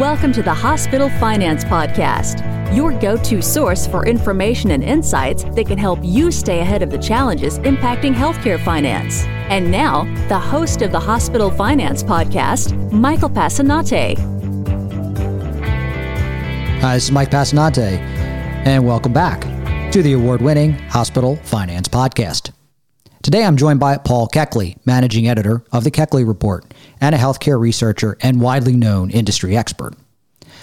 Welcome to the Hospital Finance Podcast, your go to source for information and insights that can help you stay ahead of the challenges impacting healthcare finance. And now, the host of the Hospital Finance Podcast, Michael Passanante. Hi, this is Mike Passanante, and welcome back to the award winning Hospital Finance Podcast. Today I'm joined by Paul Keckley, managing editor of the Keckley Report and a healthcare researcher and widely known industry expert.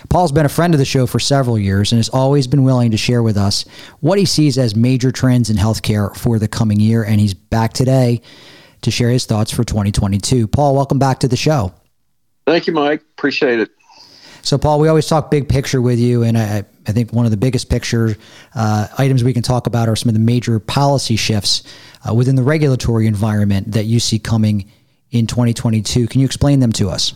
Paul's been a friend of the show for several years and has always been willing to share with us what he sees as major trends in healthcare for the coming year, and he's back today to share his thoughts for 2022. Paul, welcome back to the show. Thank you, Mike. Appreciate it. So, Paul, we always talk big picture with you, and I, I think one of the biggest picture uh, items we can talk about are some of the major policy shifts uh, within the regulatory environment that you see coming in 2022. Can you explain them to us?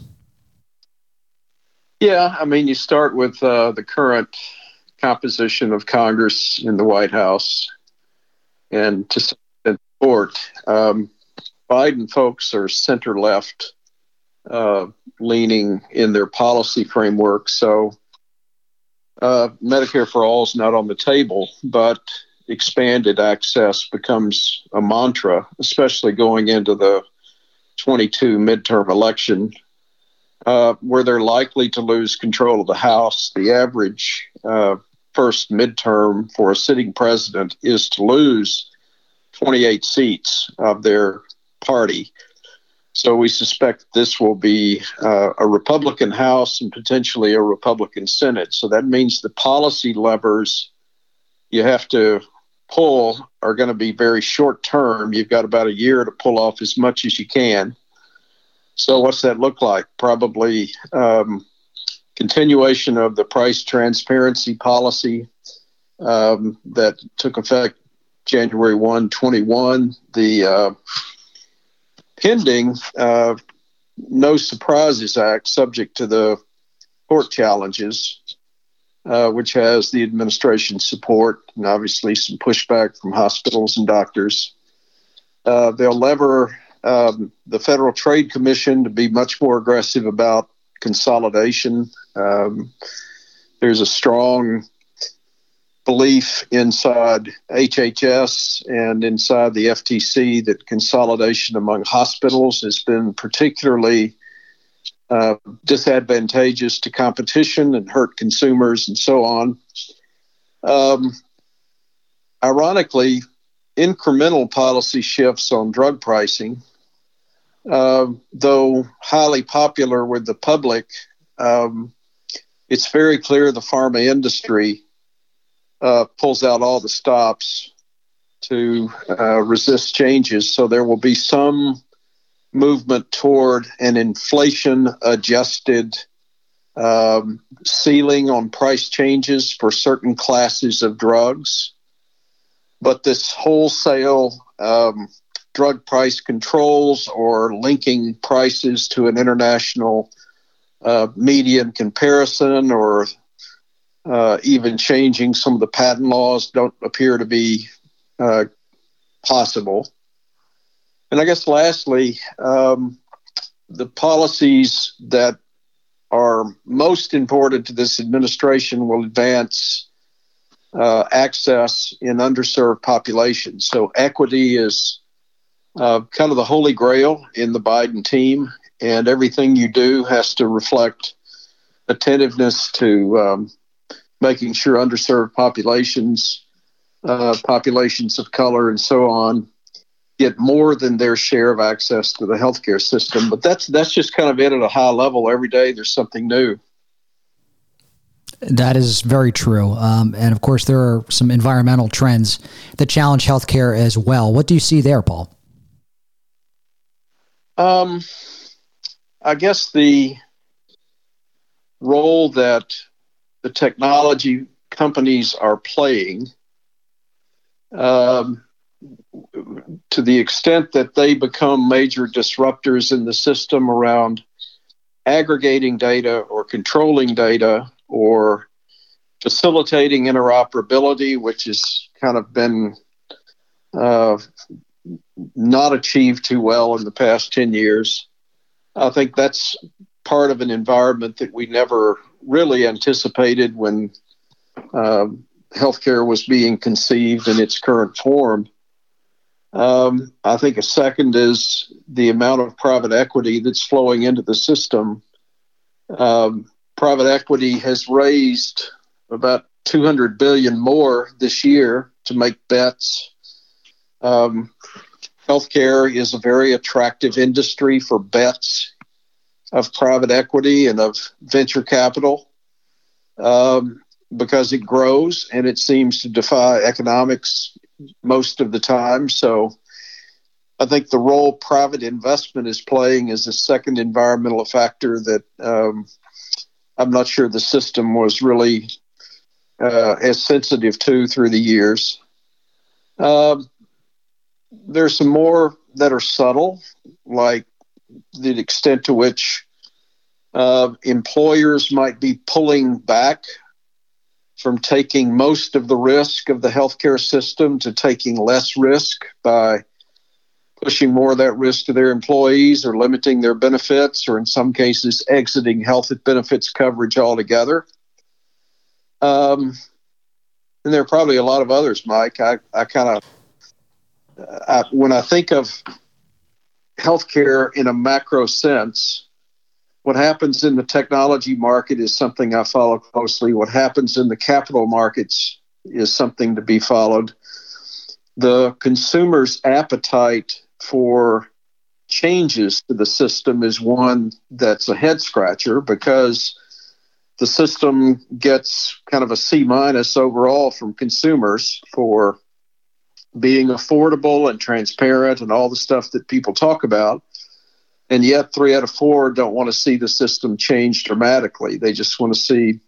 Yeah, I mean, you start with uh, the current composition of Congress in the White House, and to support um, Biden folks are center left uh, leaning in their policy framework. So uh, Medicare for all is not on the table, but expanded access becomes a mantra, especially going into the 22 midterm election, uh, where they're likely to lose control of the House. The average uh, first midterm for a sitting president is to lose 28 seats of their party. So we suspect this will be uh, a Republican House and potentially a Republican Senate. So that means the policy levers you have to pull are going to be very short term. You've got about a year to pull off as much as you can. So what's that look like? Probably um, continuation of the price transparency policy um, that took effect January 1, 21. The uh, pending uh, No Surprises Act, subject to the court challenges, uh, which has the administration's support and obviously some pushback from hospitals and doctors. Uh, they'll lever um, the Federal Trade Commission to be much more aggressive about consolidation. Um, there's a strong belief inside HHS and inside the FTC that consolidation among hospitals has been particularly uh, disadvantageous to competition and hurt consumers and so on. Um, ironically, incremental policy shifts on drug pricing, uh, though highly popular with the public, um, it's very clear the pharma industry uh, pulls out all the stops to uh, resist changes. So there will be some movement toward an inflation adjusted um, ceiling on price changes for certain classes of drugs. But this wholesale um, drug price controls or linking prices to an international uh, median comparison or uh, even changing some of the patent laws don't appear to be uh, possible. And I guess lastly, um, the policies that are most important to this administration will advance uh, access in underserved populations. So equity is uh, kind of the holy grail in the Biden team, and everything you do has to reflect attentiveness to um, making sure underserved populations, uh, populations of color, and so on, get more than their share of access to the healthcare system. But that's that's just kind of it at a high level. Every day there's something new. That is very true. Um, and of course, there are some environmental trends that challenge healthcare as well. What do you see there, Paul? Um, I guess the role that the technology companies are playing um, to the extent that they become major disruptors in the system around aggregating data or controlling data or facilitating interoperability, which has kind of been uh, not achieved too well in the past 10 years. I think that's part of an environment that we never really anticipated when um, healthcare was being conceived in its current form. Um, I think a second is the amount of private equity that's flowing into the system. Um, private equity has raised about 200 billion more this year to make bets. Um, healthcare is a very attractive industry for bets of private equity and of venture capital um, because it grows and it seems to defy economics most of the time. So I think the role private investment is playing is a second environmental factor that um, I'm not sure the system was really uh, as sensitive to through the years. Um, there's some more that are subtle, like the extent to which uh, employers might be pulling back from taking most of the risk of the healthcare system to taking less risk by pushing more of that risk to their employees or limiting their benefits or in some cases exiting health benefits coverage altogether. Um, and there are probably a lot of others, Mike. I, I kind of, when I think of healthcare in a macro sense, what happens in the technology market is something I follow closely. What happens in the capital markets is something to be followed. The consumer's appetite for changes to the system is one that's a head scratcher because the system gets kind of a C minus overall from consumers for being affordable and transparent and all the stuff that people talk about. And yet, three out of four don't want to see the system change dramatically. They just want to see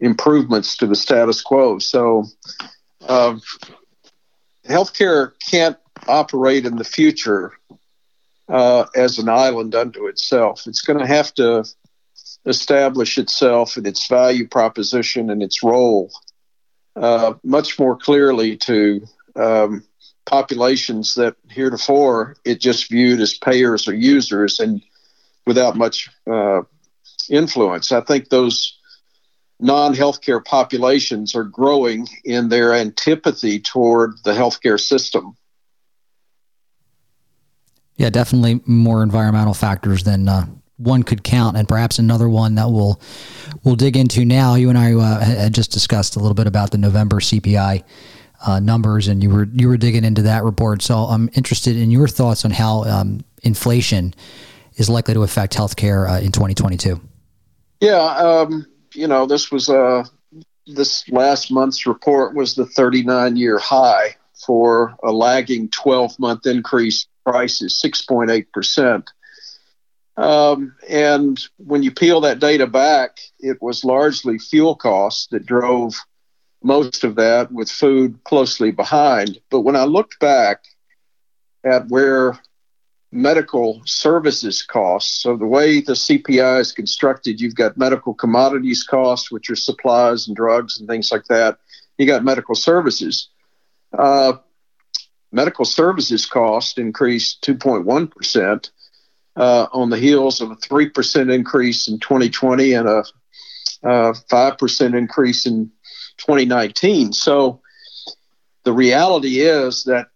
improvements to the status quo. So, uh, healthcare can't operate in the future uh, as an island unto itself. It's going to have to establish itself and its value proposition and its role uh, much more clearly to um, populations that heretofore it just viewed as payers or users and without much uh, influence. I think those non healthcare populations are growing in their antipathy toward the healthcare system. Yeah, definitely more environmental factors than uh, one could count, and perhaps another one that we'll we'll dig into now. You and I uh, had just discussed a little bit about the November CPI uh, numbers, and you were you were digging into that report. So I'm interested in your thoughts on how um, inflation is likely to affect healthcare uh, in 2022. Yeah, um, you know, this was uh, this last month's report was the 39 year high for a lagging 12 month increase prices, 6.8%. Um, and when you peel that data back, it was largely fuel costs that drove most of that, with food closely behind. But when I looked back at where medical services costs, so the way the CPI is constructed, you've got medical commodities costs, which are supplies and drugs and things like that. You got medical services. Uh, medical services cost increased 2.1% uh, on the heels of a 3% increase in 2020 and a uh, 5% increase in 2019. So the reality is that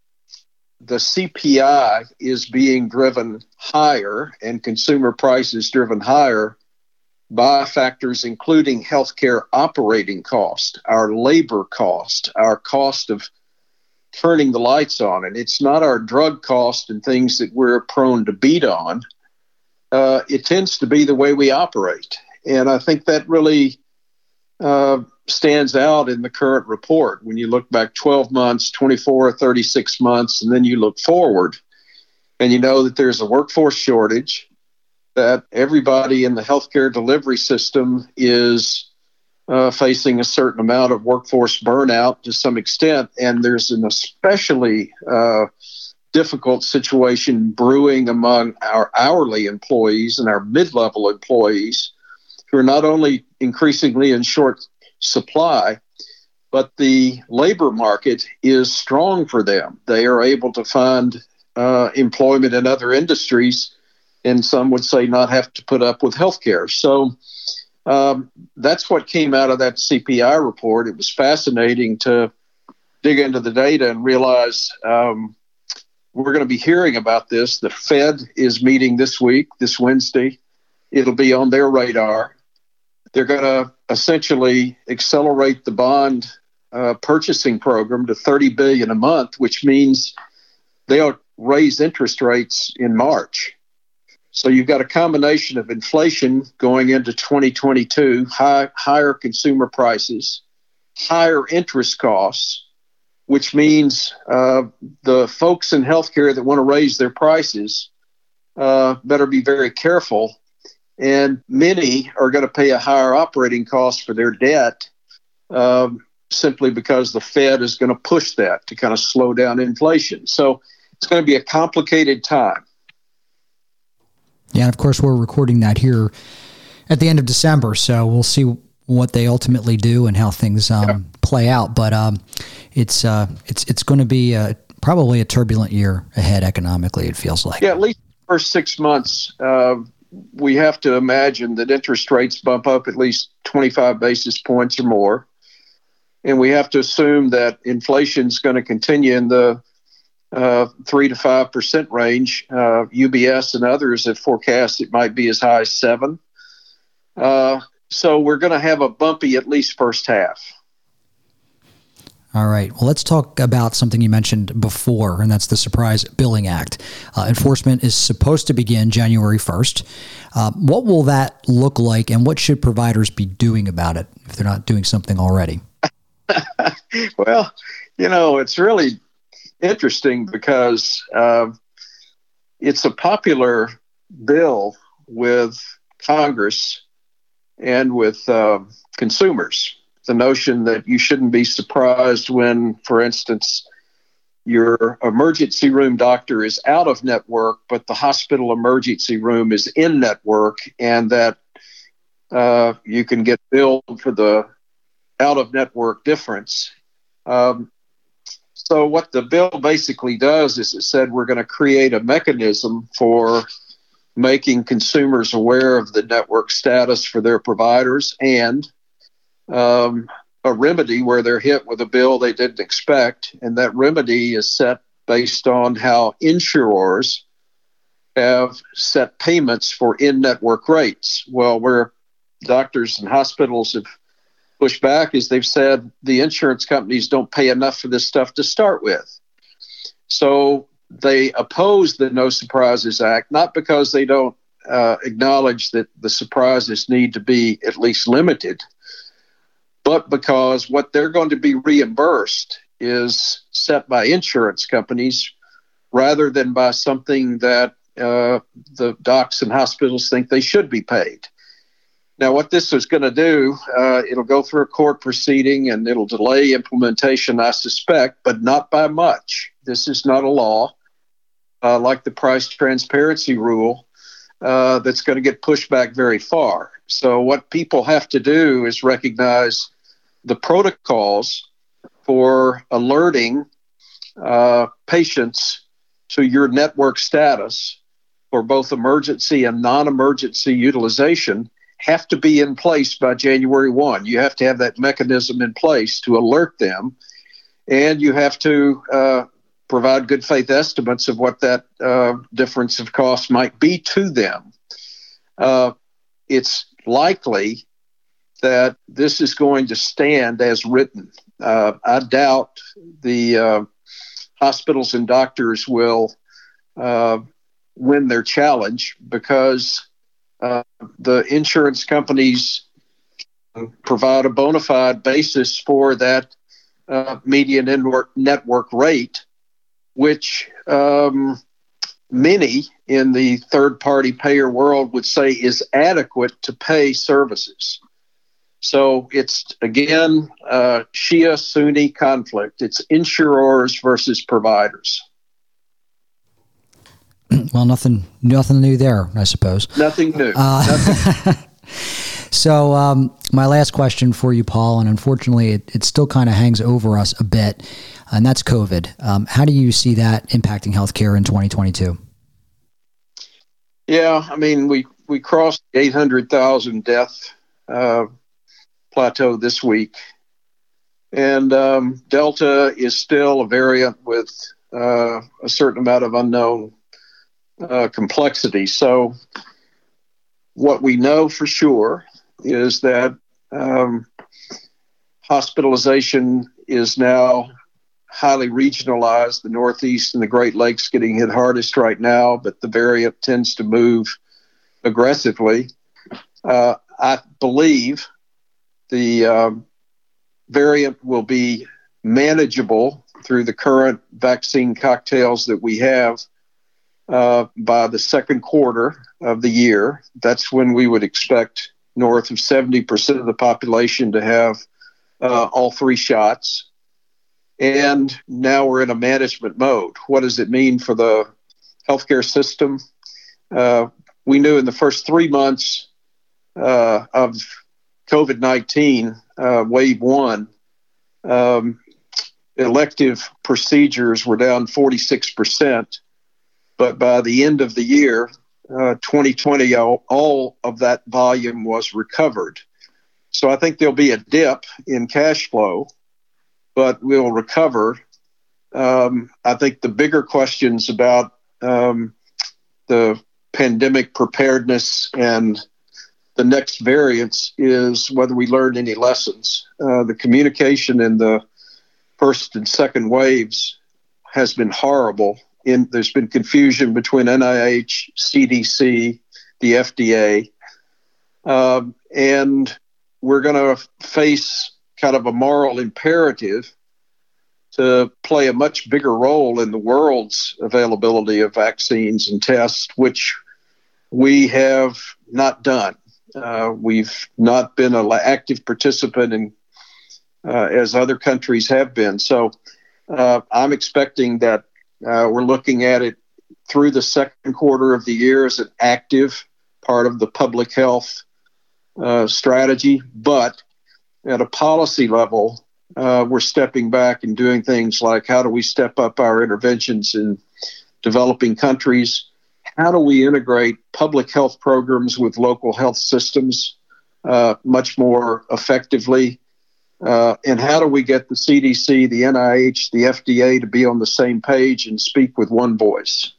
the CPI is being driven higher and consumer prices driven higher by factors including healthcare operating cost, our labor cost, our cost of turning the lights on. And it's not our drug cost and things that we're prone to beat on. Uh, it tends to be the way we operate. And I think that really uh, stands out in the current report. When you look back 12 months, 24, 36 months, and then you look forward and you know that there's a workforce shortage, that everybody in the healthcare delivery system is uh, facing a certain amount of workforce burnout to some extent, and there's an especially uh, difficult situation brewing among our hourly employees and our mid level employees who are not only increasingly in short supply, but the labor market is strong for them. They are able to find uh, employment in other industries and some would say not have to put up with health care. So um, that's what came out of that CPI report. It was fascinating to dig into the data and realize um, we're going to be hearing about this. The Fed is meeting this week, this Wednesday. It'll be on their radar. They're going to essentially accelerate the bond uh, purchasing program to 30 billion a month, which means they'll raise interest rates in March. So you've got a combination of inflation going into 2022, high, higher consumer prices, higher interest costs, which means uh, the folks in healthcare that want to raise their prices uh, better be very careful. And many are going to pay a higher operating cost for their debt um, simply because the Fed is going to push that to kind of slow down inflation. So it's going to be a complicated time. Yeah, and of course, we're recording that here at the end of December, so we'll see what they ultimately do and how things um, yeah. play out. But um, it's uh, it's it's going to be uh, probably a turbulent year ahead economically. It feels like. Yeah, at least the first six months, uh, we have to imagine that interest rates bump up at least 25 basis points or more, and we have to assume that inflation is going to continue in the uh, three to five percent range. Uh, UBS and others have forecast it might be as high as seven. Uh, so we're going to have a bumpy at least first half. All right. Well, let's talk about something you mentioned before, and that's the Surprise Billing Act. Uh, enforcement is supposed to begin January 1st. Uh, what will that look like, and what should providers be doing about it if they're not doing something already? well, you know, it's really interesting because uh, it's a popular bill with Congress and with uh, consumers. The notion that you shouldn't be surprised when, for instance, your emergency room doctor is out of network, but the hospital emergency room is in network, and that uh, you can get billed for the out of network difference. Um, so, what the bill basically does is it said we're going to create a mechanism for making consumers aware of the network status for their providers and um, a remedy where they're hit with a bill they didn't expect. And that remedy is set based on how insurers have set payments for in network rates. Well, where doctors and hospitals have pushed back is they've said the insurance companies don't pay enough for this stuff to start with. So they oppose the No Surprises Act, not because they don't uh, acknowledge that the surprises need to be at least limited, but because what they're going to be reimbursed is set by insurance companies rather than by something that uh, the docs and hospitals think they should be paid. Now, what this is going to do, uh, it'll go through a court proceeding and it'll delay implementation, I suspect, but not by much. This is not a law uh, like the price transparency rule, uh, that's going to get pushed back very far. So, what people have to do is recognize the protocols for alerting uh, patients to your network status for both emergency and non emergency utilization have to be in place by January 1. You have to have that mechanism in place to alert them, and you have to uh, provide good faith estimates of what that uh, difference of cost might be to them. Uh, it's likely that this is going to stand as written. Uh, I doubt the uh, hospitals and doctors will uh, win their challenge because uh, the insurance companies provide a bona fide basis for that median network, network rate which um, many in the third party payer world would say is adequate to pay services. So it's again uh, Shia Sunni conflict. It's insurers versus providers. Well, nothing, nothing new there, I suppose. Nothing new. Uh, nothing. so, um, my last question for you, Paul, and unfortunately, it, it still kind of hangs over us a bit and that's COVID. Um, how do you see that impacting healthcare in 2022? Yeah, I mean we we crossed 800,000 death uh, plateau this week, and um, Delta is still a variant with uh, a certain amount of unknown uh, complexity. So, what we know for sure is that um, hospitalization is now highly regionalized. The Northeast and the Great Lakes getting hit hardest right now, but the variant tends to move aggressively. Uh, I believe the um, variant will be manageable through the current vaccine cocktails that we have uh, by the second quarter of the year. That's when we would expect north of 70% of the population to have uh, all three shots. And now we're in a management mode. What does it mean for the healthcare system? Uh, we knew in the first three months uh, of COVID 19, uh, wave one, um, elective procedures were down 46%. But by the end of the year, uh, 2020, all, all of that volume was recovered. So I think there'll be a dip in cash flow, but we'll recover. Um, I think the bigger questions about um, the pandemic preparedness and the next variance is whether we learned any lessons. Uh, the communication in the first and second waves has been horrible. In, there's been confusion between NIH, CDC, the FDA, um, and we're going to face kind of a moral imperative to play a much bigger role in the world's availability of vaccines and tests, which we have not done. Uh, we've not been an active participant in uh, as other countries have been. So uh, I'm expecting that uh, we're looking at it through the second quarter of the year as an active part of the public health uh, strategy. But at a policy level, uh, we're stepping back and doing things like how do we step up our interventions in developing countries? How do we integrate public health programs with local health systems uh, much more effectively? Uh, and how do we get the CDC, the NIH, the FDA to be on the same page and speak with one voice?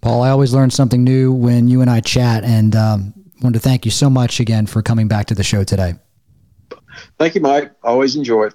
Paul, I always learn something new when you and I chat, and um, want to thank you so much again for coming back to the show today. Thank you, Mike. Always enjoy it.